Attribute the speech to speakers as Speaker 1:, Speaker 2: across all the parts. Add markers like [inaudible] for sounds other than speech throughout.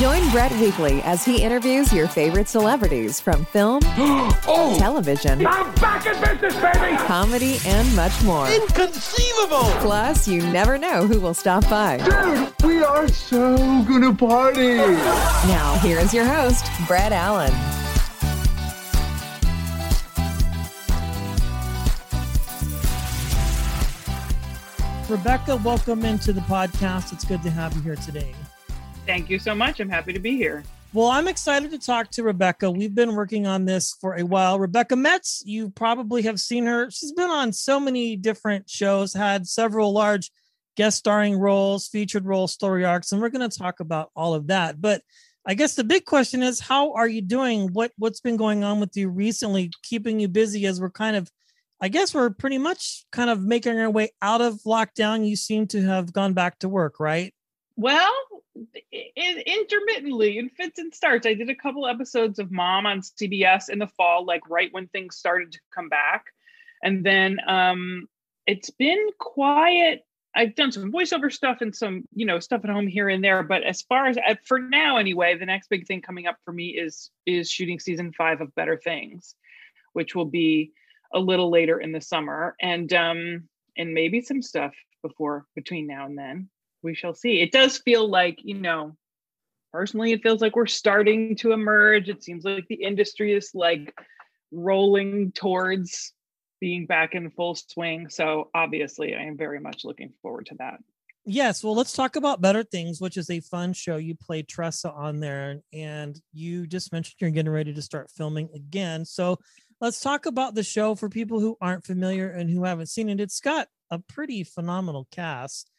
Speaker 1: Join Brett weekly as he interviews your favorite celebrities from film, [gasps]
Speaker 2: oh!
Speaker 1: television,
Speaker 2: I'm back in business, baby!
Speaker 1: comedy, and much more.
Speaker 2: Inconceivable!
Speaker 1: Plus, you never know who will stop by.
Speaker 2: Dude, we are so gonna party!
Speaker 1: Now, here is your host, Brett Allan.
Speaker 3: Rebecca, welcome into the podcast. It's good to have you here today.
Speaker 4: Thank you so much. I'm happy to be here.
Speaker 3: Well, I'm excited to talk to Rebecca. We've been working on this for a while. Rebecca Metz, you probably have seen her. She's been on so many different shows, had several large guest starring roles, featured role story arcs, and we're going to talk about all of that. But I guess the big question is how are you doing? What what's been going on with you recently, keeping you busy as we're kind of I guess we're pretty much kind of making our way out of lockdown. You seem to have gone back to work, right?
Speaker 4: Well, in, intermittently in fits and starts. I did a couple episodes of Mom on CBS in the fall, like right when things started to come back. And then um, it's been quiet. I've done some voiceover stuff and some, you know, stuff at home here and there. But as far as uh, for now, anyway, the next big thing coming up for me is is shooting season five of Better Things, which will be a little later in the summer, and um, and maybe some stuff before between now and then. We shall see. It does feel like you know, personally, it feels like we're starting to emerge. It seems like the industry is like rolling towards being back in full swing. So obviously, I am very much looking forward to that.
Speaker 3: Yes, well, let's talk about Better Things, which is a fun show. You play Tressa on there, and you just mentioned you're getting ready to start filming again. So let's talk about the show for people who aren't familiar and who haven't seen it. It's got a pretty phenomenal cast.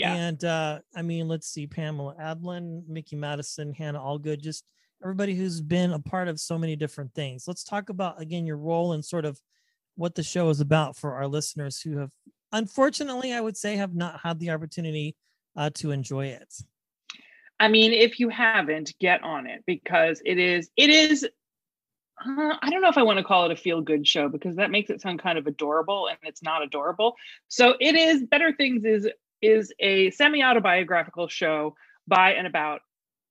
Speaker 4: Yeah.
Speaker 3: And uh, I mean, let's see, Pamela Adlon, Mikey Madison, Hannah Alligood, just everybody who's been a part of so many different things. Let's talk about again your role and sort of what the show is about for our listeners who have unfortunately, I would say, have not had the opportunity uh, to enjoy it.
Speaker 4: I mean, if you haven't, get on it because it is it is uh, I don't know if I want to call it a feel good show because that makes it sound kind of adorable and it's not adorable. So it is Better Things is is a semi autobiographical show by and about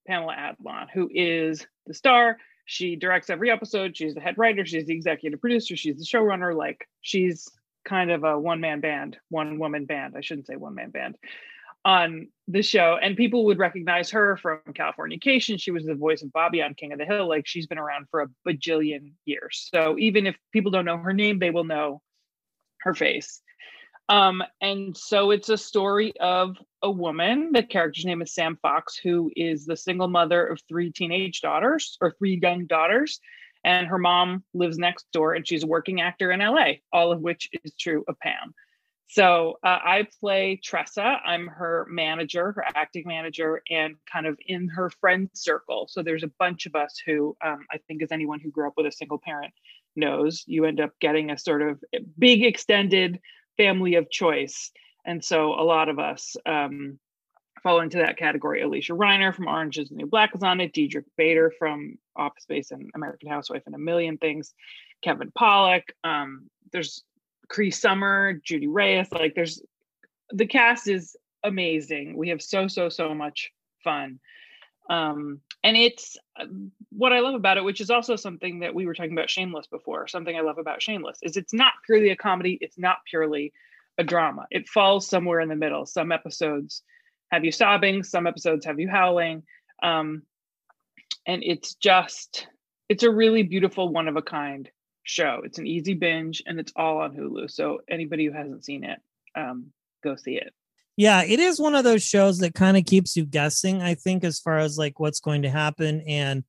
Speaker 4: Pamela Adlon, who is the star. She directs every episode. She's the head writer. She's the executive producer. She's the showrunner. Like she's kind of a one man band, one woman band. I shouldn't say one man band on the show. And people would recognize her from Californication. She was the voice of Bobby on King of the Hill. Like she's been around for a bajillion years. So even if people don't know her name, they will know her face. Um, and so it's a story of a woman. The character's name is Sam Fox, who is the single mother of three teenage daughters or three young daughters and her mom lives next door and she's a working actor in LA, all of which is true of Pam. So uh, I play Tressa. I'm her manager, her acting manager, and kind of in her friend circle. So there's a bunch of us who um, I think, as anyone who grew up with a single parent knows, you end up getting a sort of big extended family of choice. And so a lot of us um, fall into that category. Alysia Reiner from Orange is the New Black is on it. Diedrich Bader from Office Space and American Housewife and a million things. Kevin Pollak. Um, there's Cree Summer, Judy Reyes. Like there's the cast is amazing. We have so so so much fun. Um, and it's uh, what I love about it, which is also something that we were talking about Shameless before. Something I love about Shameless is it's not purely a comedy. It's not purely a drama. It falls somewhere in the middle. Some episodes have you sobbing some episodes have you howling um, and it's just it's a really beautiful one of a kind show it's an easy binge and it's all on hulu so anybody who hasn't seen it um, go see it
Speaker 3: yeah it is one of those shows that kind of keeps you guessing i think as far as like what's going to happen and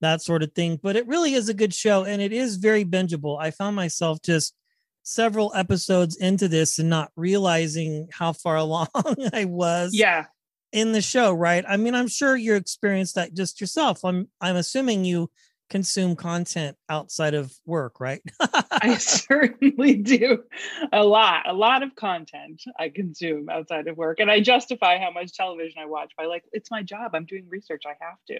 Speaker 3: that sort of thing but it really is a good show and it is very bingeable i found myself just several episodes into this and not realizing how far [laughs] along I was.
Speaker 4: Yeah.
Speaker 3: In the show, right? I mean, I'm sure you experienced that just yourself. I'm I'm assuming you consume content outside of work, right?
Speaker 4: I [laughs] certainly do. A lot, a lot of content I consume outside of work. And I justify how much television I watch by like, it's my job. I'm doing research. I have to.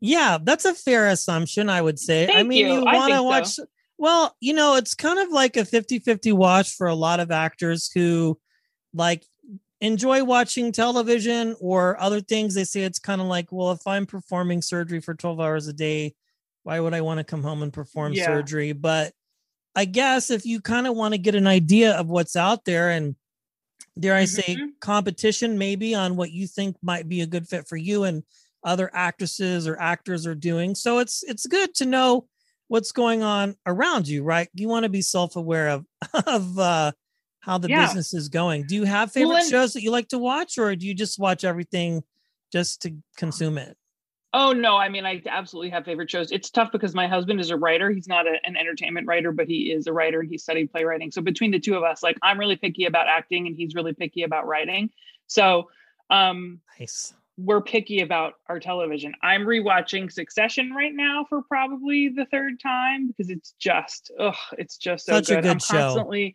Speaker 3: Yeah, that's a fair assumption, I would say. I mean,
Speaker 4: you.
Speaker 3: you want to watch,
Speaker 4: so.
Speaker 3: well, you know, it's kind of like a 50 50 watch for a lot of actors who like enjoy watching television or other things. They say it's kind of like, well, if I'm performing surgery for 12 hours a day, why would I want to come home and perform
Speaker 4: Yeah.
Speaker 3: surgery? But I guess if you kind of want to get an idea of what's out there and dare I say
Speaker 4: Mhm.
Speaker 3: competition maybe on what you think might be a good fit for you and other actresses or actors are doing. So it's it's good to know what's going on around you, right? You want to be self-aware of [laughs] of uh how the
Speaker 4: Yeah.
Speaker 3: business is going. Do you have favorite
Speaker 4: Well, and-
Speaker 3: shows that you like to watch or do you just watch everything just to consume it?
Speaker 4: Oh no, I mean I absolutely have favorite shows. It's tough because my husband is a writer. He's not a, an entertainment writer, but he is a writer and he studied playwriting. So between the two of us, like I'm really picky about acting and he's really picky about writing. So um
Speaker 3: Nice.
Speaker 4: we're picky about our television. I'm rewatching Succession right now for probably the third time because it's just, ugh, it's just so
Speaker 3: Such a
Speaker 4: good.
Speaker 3: good
Speaker 4: I'm
Speaker 3: show.
Speaker 4: constantly,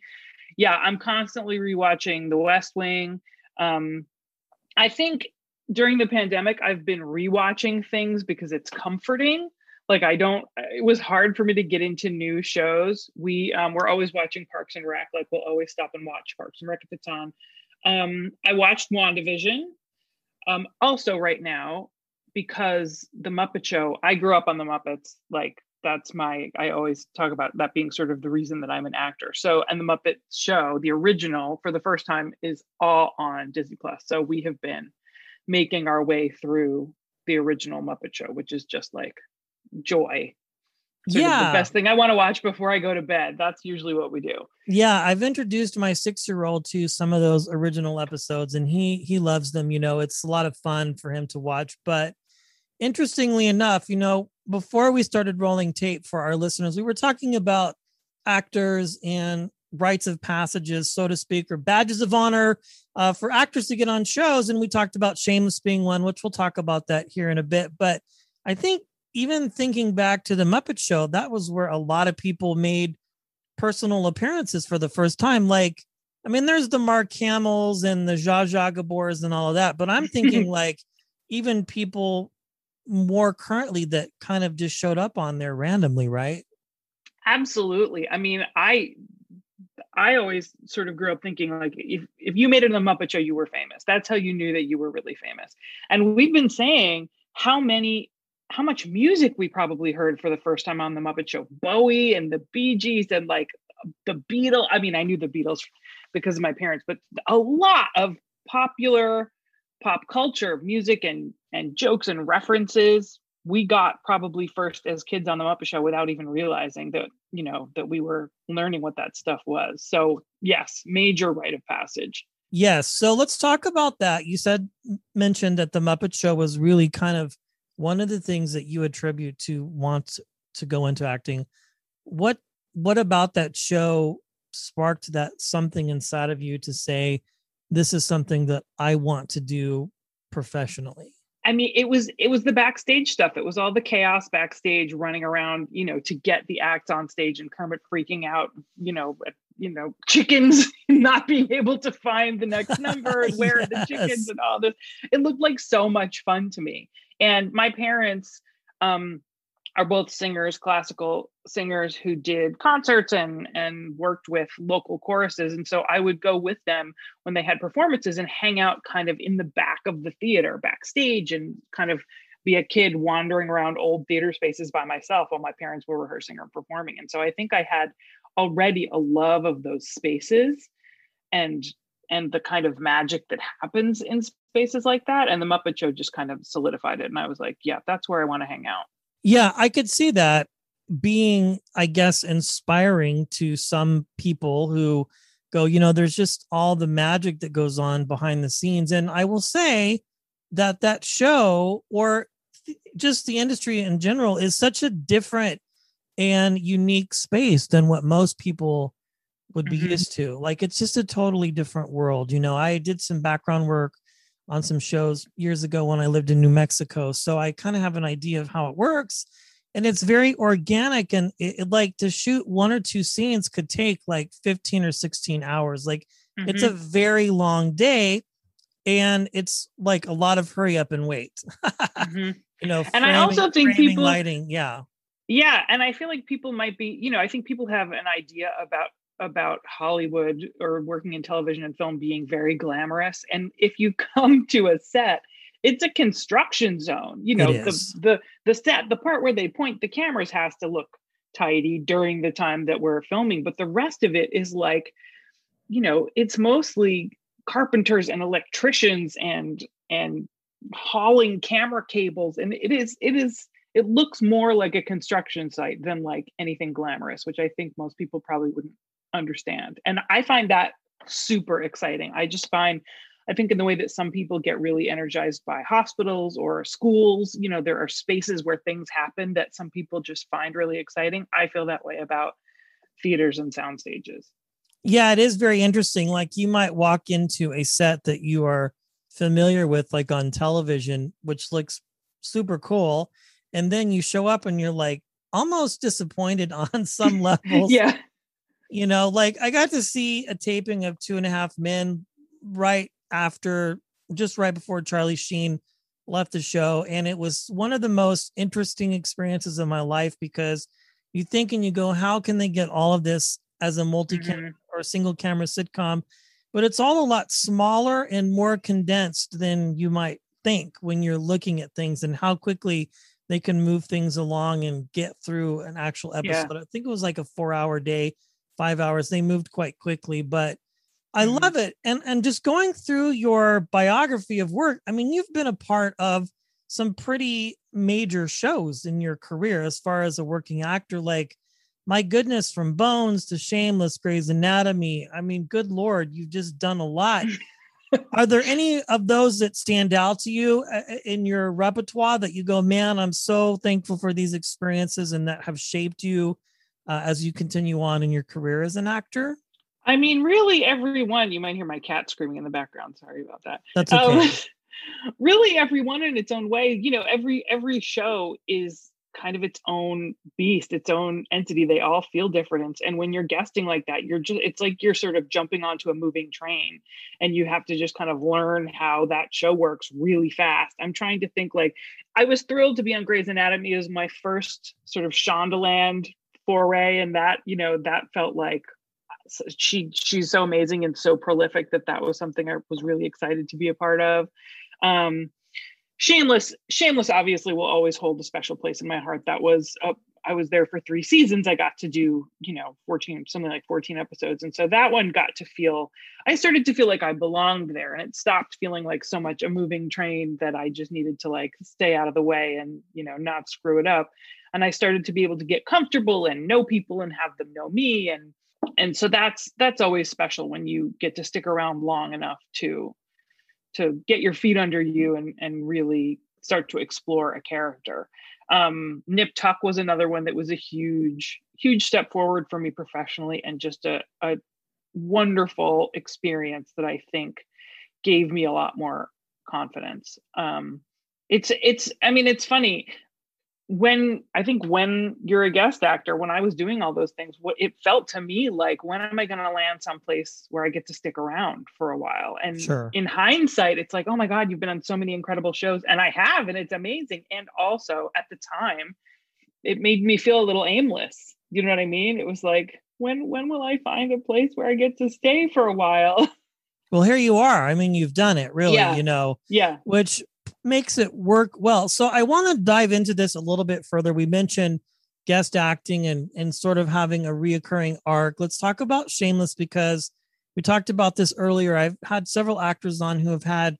Speaker 4: yeah, I'm constantly rewatching The West Wing. Um, I think during the pandemic, I've been rewatching things because it's comforting. Like I don't, it was hard for me to get into new shows. We um, we're always watching Parks and Rec. Like we'll always stop and watch Parks and Rec if it's on. Um, I watched WandaVision. Um, also, right now, because the Muppet Show, I grew up on the Muppets. Like that's my, I always talk about that being sort of the reason that I'm an actor. So, and the Muppet Show, the original, for the first time, is all on Disney Plus. So we have been making our way through the original Muppet Show, which is just like joy. Sort
Speaker 3: Yeah.
Speaker 4: the best thing I want to watch before I go to bed. That's usually what we do.
Speaker 3: Yeah, I've introduced my six-year-old to some of those original episodes, and he he loves them. You know, it's a lot of fun for him to watch. But interestingly enough, you know, before we started rolling tape for our listeners, we were talking about actors and rites of passages, so to speak, or badges of honor uh, for actors to get on shows. And we talked about Shameless being one, which we'll talk about that here in a bit. But I think even thinking back to the Muppet Show, that was where a lot of people made personal appearances for the first time. Like, I mean, there's the Mark Hamills and the Zsa Zsa Gabors and all of that, but I'm thinking [laughs] like even people more currently that kind of just showed up on there randomly, right?
Speaker 4: Absolutely. I mean, I I always sort of grew up thinking like if if you made it in the Muppet Show, you were famous. That's how you knew that you were really famous. And we've been saying how many how much music we probably heard for the first time on the Muppet Show. Bowie and the Bee Gees and like the Beatles. I mean, I knew the Beatles because of my parents, but a lot of popular pop culture music and and jokes and references we got probably first as kids on the Muppet Show without even realizing that you know that we were learning what that stuff was. So yes, major rite of passage.
Speaker 3: Yes. So let's talk about that. You said mentioned that the Muppet Show was really kind of one of the things that you attribute to want to go into acting. What what about that show sparked that something inside of you to say this is something that I want to do professionally?
Speaker 4: I mean, it was it was the backstage stuff. It was all the chaos backstage, running around, you know, to get the acts on stage, and Kermit freaking out, you know, you know, [laughs] chickens [laughs] not being able to find the next number and [laughs] where are the chickens and all this. It looked like so much fun to me. And my parents um, are both singers, classical singers who did concerts and and worked with local choruses. And so I would go with them when they had performances and hang out kind of in the back of the theater backstage and kind of be a kid wandering around old theater spaces by myself while my parents were rehearsing or performing. And so i think i had already a love of those spaces and and the kind of magic that happens in spaces like that. And the muppet show just kind of solidified it. And i was like yeah that's where i want to hang out
Speaker 3: Yeah, I could see that being, I guess, inspiring to some people who go, you know, there's just all the magic that goes on behind the scenes. And I will say that that show or th- just the industry in general is such a different and unique space than what most people would be
Speaker 4: Mhm.
Speaker 3: used to. Like it's just a totally different world. You know, I did some background work on some shows years ago when I lived in New Mexico. So I kind of have an idea of how it works. And it's very organic. And it, it- like to shoot one or two scenes could take like 15 or 16 hours. Like it's a
Speaker 4: Mhm.
Speaker 3: very long day. and it's like a lot of hurry up and wait. [laughs]
Speaker 4: Mhm.
Speaker 3: you know,
Speaker 4: And I also think people-
Speaker 3: lighting, yeah,
Speaker 4: Yeah, and I feel like people might be, you know, I think people have an idea about about Hollywood or working in television and film being very glamorous. And if you [laughs] come to a set, it's a construction zone. You know, the the the set, the part where they point the cameras has to look tidy during the time that we're filming, but the rest of it is like, you know, it's mostly carpenters and electricians and and hauling camera cables and it is it is it looks more like a construction site than like anything glamorous which i think most people probably wouldn't understand. And i find that super exciting. I just find i think in the way that some people get really energized by hospitals or schools you know there are spaces where things happen that some people just find really exciting. I feel that way about theaters and sound stages.
Speaker 3: Yeah, it is very interesting. Like you might walk into a set that you are familiar with, like on television, which looks super cool, and then you show up and you're like almost disappointed [laughs] on some [laughs] levels.
Speaker 4: yeah
Speaker 3: you know like i got to see a taping of two and a half men right after just right before charlie sheen left the show and it was one of the most interesting experiences of my life because you think and you go how can they get all of this as a multi-camera
Speaker 4: Mhm.
Speaker 3: or a single camera sitcom but it's all a lot smaller and more condensed than you might think when you're looking at things and how quickly they can move things along and get through an actual
Speaker 4: Yeah.
Speaker 3: episode. I think it was like a four hour day, five hours. They moved quite quickly, but I
Speaker 4: Mhm.
Speaker 3: love it. And and just going through your biography of work, I mean, you've been a part of some pretty major shows in your career as far as a working actor. Like, my goodness, from Bones to Shameless, Grey's Anatomy. I mean, good lord, you've just done a lot. [laughs] Are there any of those that stand out to you uh, uh, in your repertoire that you go, man, I'm so thankful for these experiences and that have shaped you uh, as you continue on in your career as an actor?
Speaker 4: I mean, really, everyone. You might hear my cat screaming in the background. Sorry about that.
Speaker 3: That's okay.
Speaker 4: Um, [laughs] really, everyone in its own way. You know, every every show is kind of its own beast, its own entity. They all feel different, and when you're guesting like that, you're just it's like you're sort of jumping onto a moving train, and you have to just kind of learn how that show works really fast. I'm trying to think like I was thrilled to be on Grey's Anatomy. Was my first sort of Shondaland foray, and that you know that felt like she she's so amazing and so prolific that that was something I was really excited to be a part of. Um, Shameless, Shameless obviously will always hold a special place in my heart. That was uh, I was there for three seasons. I got to do you know fourteen something like fourteen episodes, and so that one got to feel. I started to feel like I belonged there, and it stopped feeling like so much a moving train that I just needed to like stay out of the way and you know not screw it up. And I started to be able to get comfortable and know people and have them know me. And and so that's that's always special when you get to stick around long enough to to get your feet under you and and really start to explore a character. Um nip tuck was another one that was a huge huge step forward for me professionally and just a, a wonderful experience that i think gave me a lot more confidence. Um it's it's i mean it's funny when I think when you're a guest actor, when I was doing all those things, what it felt to me like, when am I going to land someplace where I get to stick around for a while? And
Speaker 3: Sure.
Speaker 4: in hindsight, it's like, oh my God, you've been on so many incredible shows. And I have, and it's amazing. And also at the time, it made me feel a little aimless. You know what I mean? It was like, when when will I find a place where I get to stay for a while? [laughs]
Speaker 3: Well, here you are. I mean, you've done it really,
Speaker 4: Yeah.
Speaker 3: you know,
Speaker 4: yeah.
Speaker 3: which makes it work well. So I want to dive into this a little bit further. We mentioned guest acting and and sort of having a reoccurring arc. Let's talk about Shameless because we talked about this earlier. I've had several actors on who have had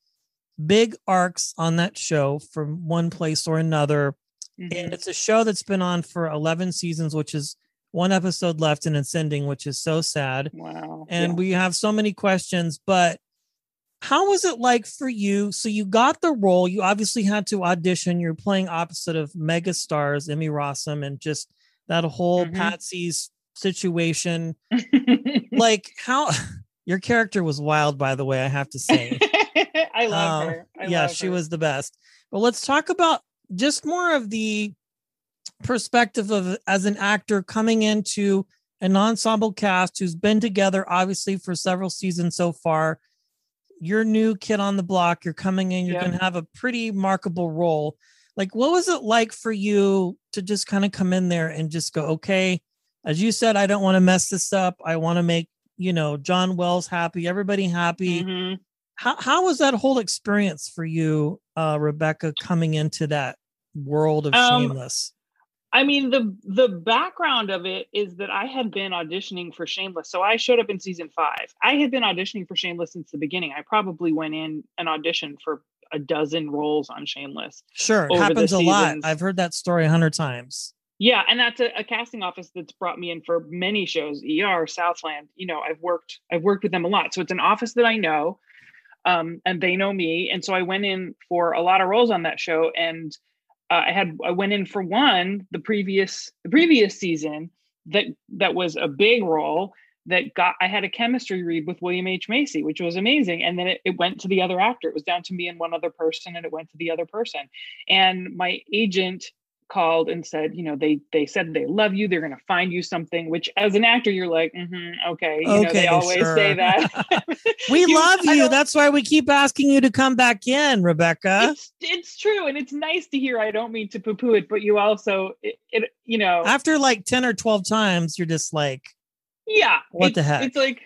Speaker 3: big arcs on that show from one place or another.
Speaker 4: Mhm.
Speaker 3: And it's a show that's been on for 11 seasons, which is one episode left and it's ending, which is so sad
Speaker 4: Wow.
Speaker 3: and
Speaker 4: Yeah.
Speaker 3: we have so many questions but how was it like for you so you got the role you obviously had to audition you're playing opposite of mega stars emmy rossum and just that whole
Speaker 4: Mhm.
Speaker 3: patsy's situation [laughs] like how [laughs] your character was wild by the way i have to say [laughs]
Speaker 4: I love
Speaker 3: Um,
Speaker 4: her. I
Speaker 3: yeah
Speaker 4: love
Speaker 3: she
Speaker 4: her.
Speaker 3: was the best but let's talk about just more of the perspective of as an actor coming into an ensemble cast who's been together obviously for several seasons so far you're new kid on the block, you're coming in, you're
Speaker 4: Yeah.
Speaker 3: going to have a pretty markable role. Like, what was it like for you to just kind of come in there and just go, okay, as you said, I don't want to mess this up. I want to make, you know, John Wells happy, everybody happy.
Speaker 4: Mhm.
Speaker 3: How, how was that whole experience for you, uh, Rebecca, coming into that world of
Speaker 4: Um,
Speaker 3: Shameless?
Speaker 4: I mean, the the background of it is that I had been auditioning for Shameless. So I showed up in season five. I had been auditioning for Shameless since the beginning. I probably went in and auditioned for a dozen roles on Shameless.
Speaker 3: Sure, it happens a lot. I've heard that story a hundred times.
Speaker 4: Yeah, and that's a, a casting office that's brought me in for many shows, ER, Southland. You know, I've worked I've worked with them a lot. So it's an office that I know, um, and they know me. And so I went in for a lot of roles on that show, and uh, I had I went in for one the previous the previous season that that was a big role that got I had a chemistry read with William H Macy, which was amazing. And then it, it went to the other actor. It was down to me and one other person, and it went to the other person. And my agent called and said, you know, they they said they love you. They're going to find you something. Which, as an actor, you're like, "Mhm, okay. You know, they always say that. [laughs]
Speaker 3: We [laughs]
Speaker 4: You-
Speaker 3: love you. That's why we keep asking you to come back in, Rebecca.
Speaker 4: It's it's true, and it's nice to hear. I don't mean to poo poo it, but you also it, it you know
Speaker 3: After like 10 or 12 times, you're just like,
Speaker 4: yeah
Speaker 3: What
Speaker 4: it's,
Speaker 3: the heck?
Speaker 4: it's like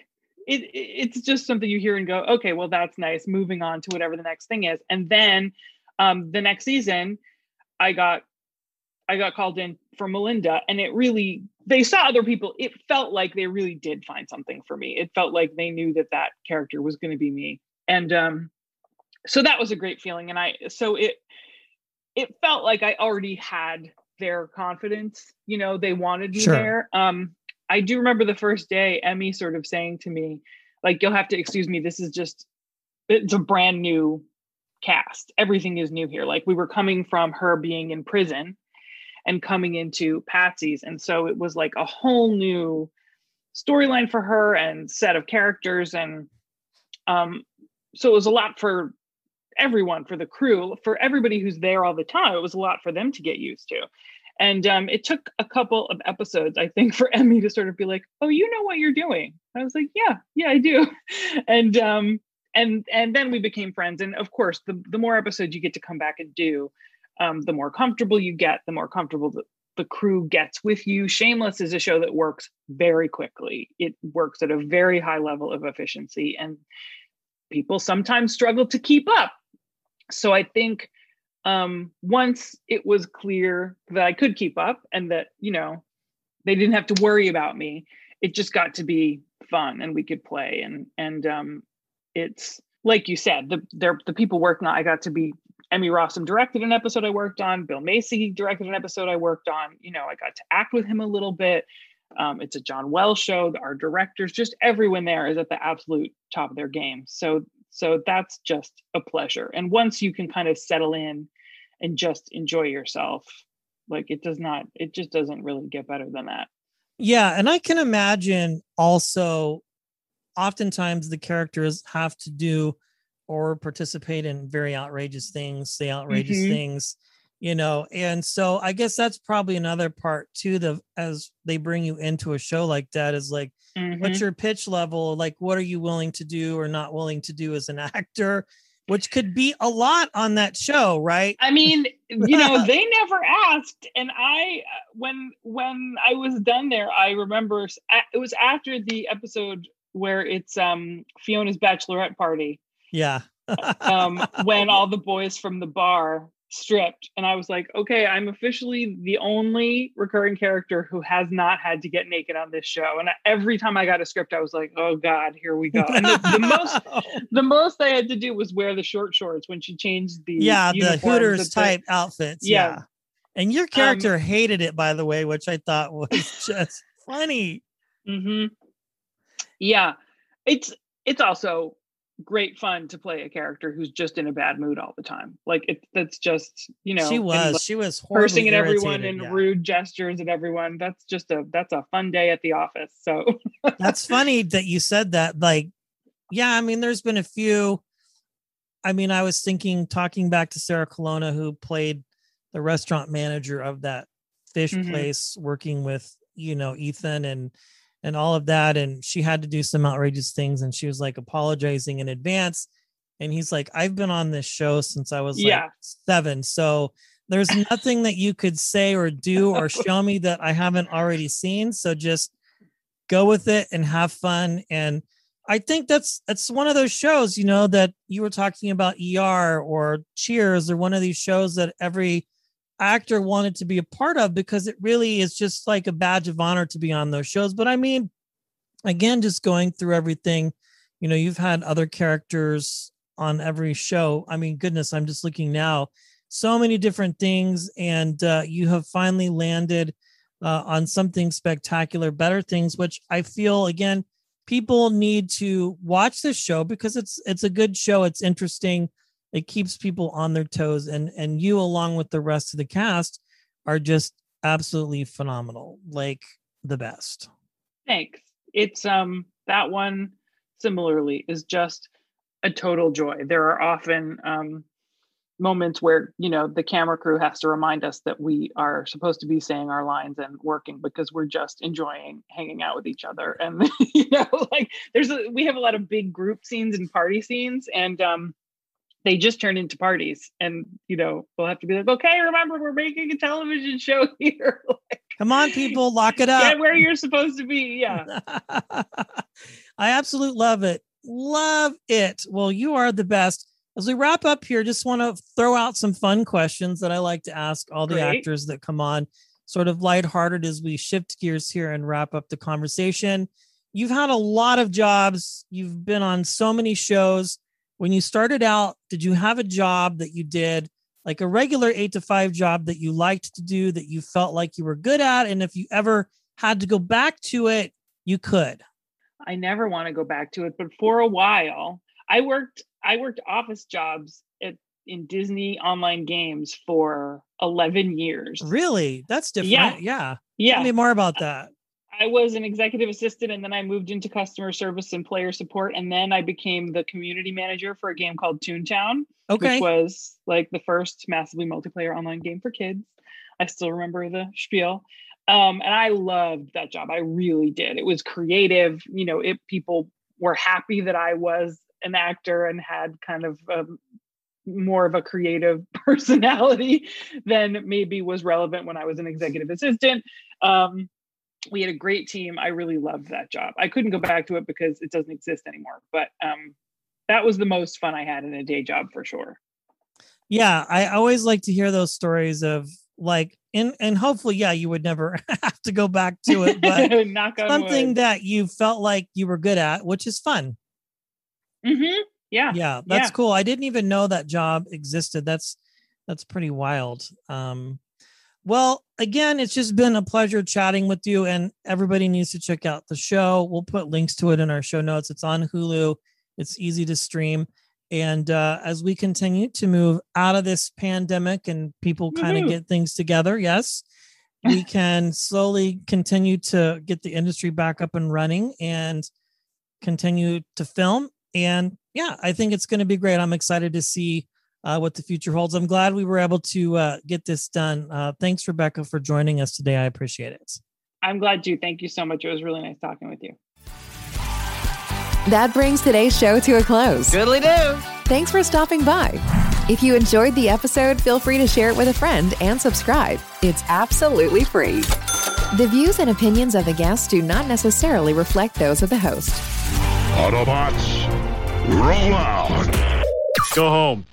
Speaker 4: it- it's just something you hear and go okay well that's nice moving on to whatever the next thing is and then um the next season i got i got called in for melinda and it really they saw other people it felt like they really did find something for me it felt like they knew that that character was going to be me and um so that was a great feeling and i so it it felt like i already had their confidence you know they wanted me
Speaker 3: Sure.
Speaker 4: there um I do remember the first day Emmy sort of saying to me, like, you'll have to excuse me, this is just it's a brand new cast. Everything is new here. Like we were coming from her being in prison and coming into Patsy's. And so it was like a whole new storyline for her and set of characters. And um, so it was a lot for everyone, for the crew, for everybody who's there all the time. It was a lot for them to get used to. And um, it took a couple of episodes, I think, [laughs] for Emmy to sort of be like, "Oh, you know what you're doing." I was like, "Yeah, yeah, I do." [laughs] And um, and and then we became friends. And of course, the the more episodes you get to come back and do, um, the more comfortable you get, the more comfortable the, the crew gets with you. Shameless is a show that works very quickly. It works at a very high level of efficiency, and people sometimes struggle to keep up. So I think um, once it was clear that I could keep up and that, you know, they didn't have to worry about me, it just got to be fun and we could play. And, and, um, it's like you said, the, the people working I got to be Emmy Rossum directed an episode I worked on. Bill Macy directed an episode I worked on. You know, I got to act with him a little bit. Um, it's a John Wells show. Our directors, just everyone there is at the absolute top of their game. So, so that's just a pleasure. And once you can kind of settle in and just enjoy yourself, like it does not, it just doesn't really get better than that.
Speaker 3: Yeah, and I can imagine also oftentimes the characters have to do or participate in very outrageous things, say outrageous
Speaker 4: Mhm.
Speaker 3: things, you know. And so I guess that's probably another part too the as they bring you into a show like that is like what's
Speaker 4: Mhm.
Speaker 3: your pitch level? Like what are you willing to do or not willing to do as an [laughs] actor? Which could be a lot on that show, right?
Speaker 4: I mean, you know, [laughs] they never asked, and I, when when I was done there, I remember it was after the episode where it's um Fiona's bachelorette party,
Speaker 3: Yeah.
Speaker 4: um, [laughs] when all the boys from the bar stripped, and I was like, okay, I'm officially the only recurring character who has not had to get naked on this show, and every time I got a script, I was like, oh god, here we go, and the, the most [laughs] the most I had to do was wear the short shorts when she changed the
Speaker 3: yeah, the Hooters
Speaker 4: the-
Speaker 3: type outfits.
Speaker 4: Yeah.
Speaker 3: Yeah. And your character hated it, by the way, which I thought was [laughs] just funny.
Speaker 4: mm-hmm. Yeah, it's it's also great fun to play a character who's just in a bad mood all the time. Like it, that's just you know
Speaker 3: she was.
Speaker 4: like,
Speaker 3: she was
Speaker 4: cursing at everyone and
Speaker 3: yeah.
Speaker 4: rude gestures at everyone. That's just a that's a fun day at the office. So
Speaker 3: That's funny that you said that. Like, yeah, I mean, there's been a few. I mean, I was thinking, talking back to Sarah Colonna, who played the restaurant manager of that fish
Speaker 4: Mhm.
Speaker 3: place, working with you know Ethan and and all of that, and she had to do some outrageous things, and she was like apologizing in advance. and he's like, I've been on this show since I was like seven. So there's [laughs] nothing that you could say or do or show me that I haven't already seen. So just go with it and have fun. And I think that's that's one of those shows, you know, that you were talking about ER or Cheers or one of these shows that every actor wanted to be a part of because it really is just like a badge of honor to be on those shows. But I mean, again, just going through everything, you know, you've had other characters on every show. I mean, goodness, I'm just looking now, so many different things, and uh, you have finally landed uh, on something spectacular, better things, which I feel again people need to watch this show because it's it's a good show. It's interesting. It keeps people on their toes, and and you along with the rest of the cast are just absolutely phenomenal, like the best.
Speaker 4: Thanks. It's um that one similarly is just a total joy. There are often um moments where you know the camera crew has to remind us that we are supposed to be saying our lines and working because we're just enjoying hanging out with each other and [laughs] you know like there's a we have a lot of big group scenes and party scenes and um they just turn into parties and you know we'll have to be like okay remember we're making a television show [laughs] here
Speaker 3: Come on, people, lock it up.
Speaker 4: get where you're supposed to be yeah [laughs]
Speaker 3: I absolutely love it. Love it. Well, you are the best. As we wrap up here, just want to throw out some fun questions that I like to ask all the
Speaker 4: Great.
Speaker 3: actors that come on, sort of lighthearted as we shift gears here and wrap up the conversation. You've had a lot of jobs, you've been on so many shows. When you started out, did you have a job that you did like a regular eight to five job that you liked to do that you felt like you were good at? And if you ever had to go back to it, you could.
Speaker 4: I never want to go back to it, but for a while, I worked I worked office jobs at in Disney online games for 11 years.
Speaker 3: Really? That's different.
Speaker 4: Yeah.
Speaker 3: Yeah.
Speaker 4: Yeah.
Speaker 3: Tell me more about that.
Speaker 4: I was an executive assistant and then I moved into customer service and player support and then I became the community manager for a game called Toontown,
Speaker 3: Okay.
Speaker 4: which was like the first massively multiplayer online game for kids. I still remember the spiel. Um, and I loved that job. I really did. It was creative. You know, it people were happy that I was an actor and had kind of um, more of a creative [laughs] personality than maybe was relevant when I was an executive assistant. Um, we had a great team. I really loved that job. I couldn't go back to it because it doesn't exist anymore. But um, that was the most fun I had in a day job for sure.
Speaker 3: Yeah. I always like to hear those stories of like, and, and hopefully, yeah, you would never [laughs] have to go back to it, but [laughs] something
Speaker 4: wood.
Speaker 3: that you felt like you were good at, which is fun.
Speaker 4: Mhm. Yeah.
Speaker 3: Yeah. That's
Speaker 4: Yeah.
Speaker 3: cool. I didn't even know that job existed. That's, that's pretty wild. Um, well, again, it's just been a pleasure chatting with you, and everybody needs to check out the show. We'll put links to it in our show notes. It's on Hulu, it's easy to stream. And uh, as we continue to move out of this pandemic and people kind of get things together, yes, we [laughs] can slowly continue to get the industry back up and running and continue to film. And yeah, I think it's going to be great. I'm excited to see uh, what the future holds. I'm glad we were able to uh, get this done. Uh, thanks, Rebecca, for joining us today. I appreciate it.
Speaker 4: I'm glad to. Thank you so much. It was really nice talking with you.
Speaker 1: That brings today's show to a close.
Speaker 5: Goodly do.
Speaker 1: Thanks for stopping by. If you enjoyed the episode, feel free to share it with a friend and subscribe. It's absolutely free. The views and opinions of the guests do not necessarily reflect those of the host.
Speaker 6: Autobots, roll out.
Speaker 7: Go home.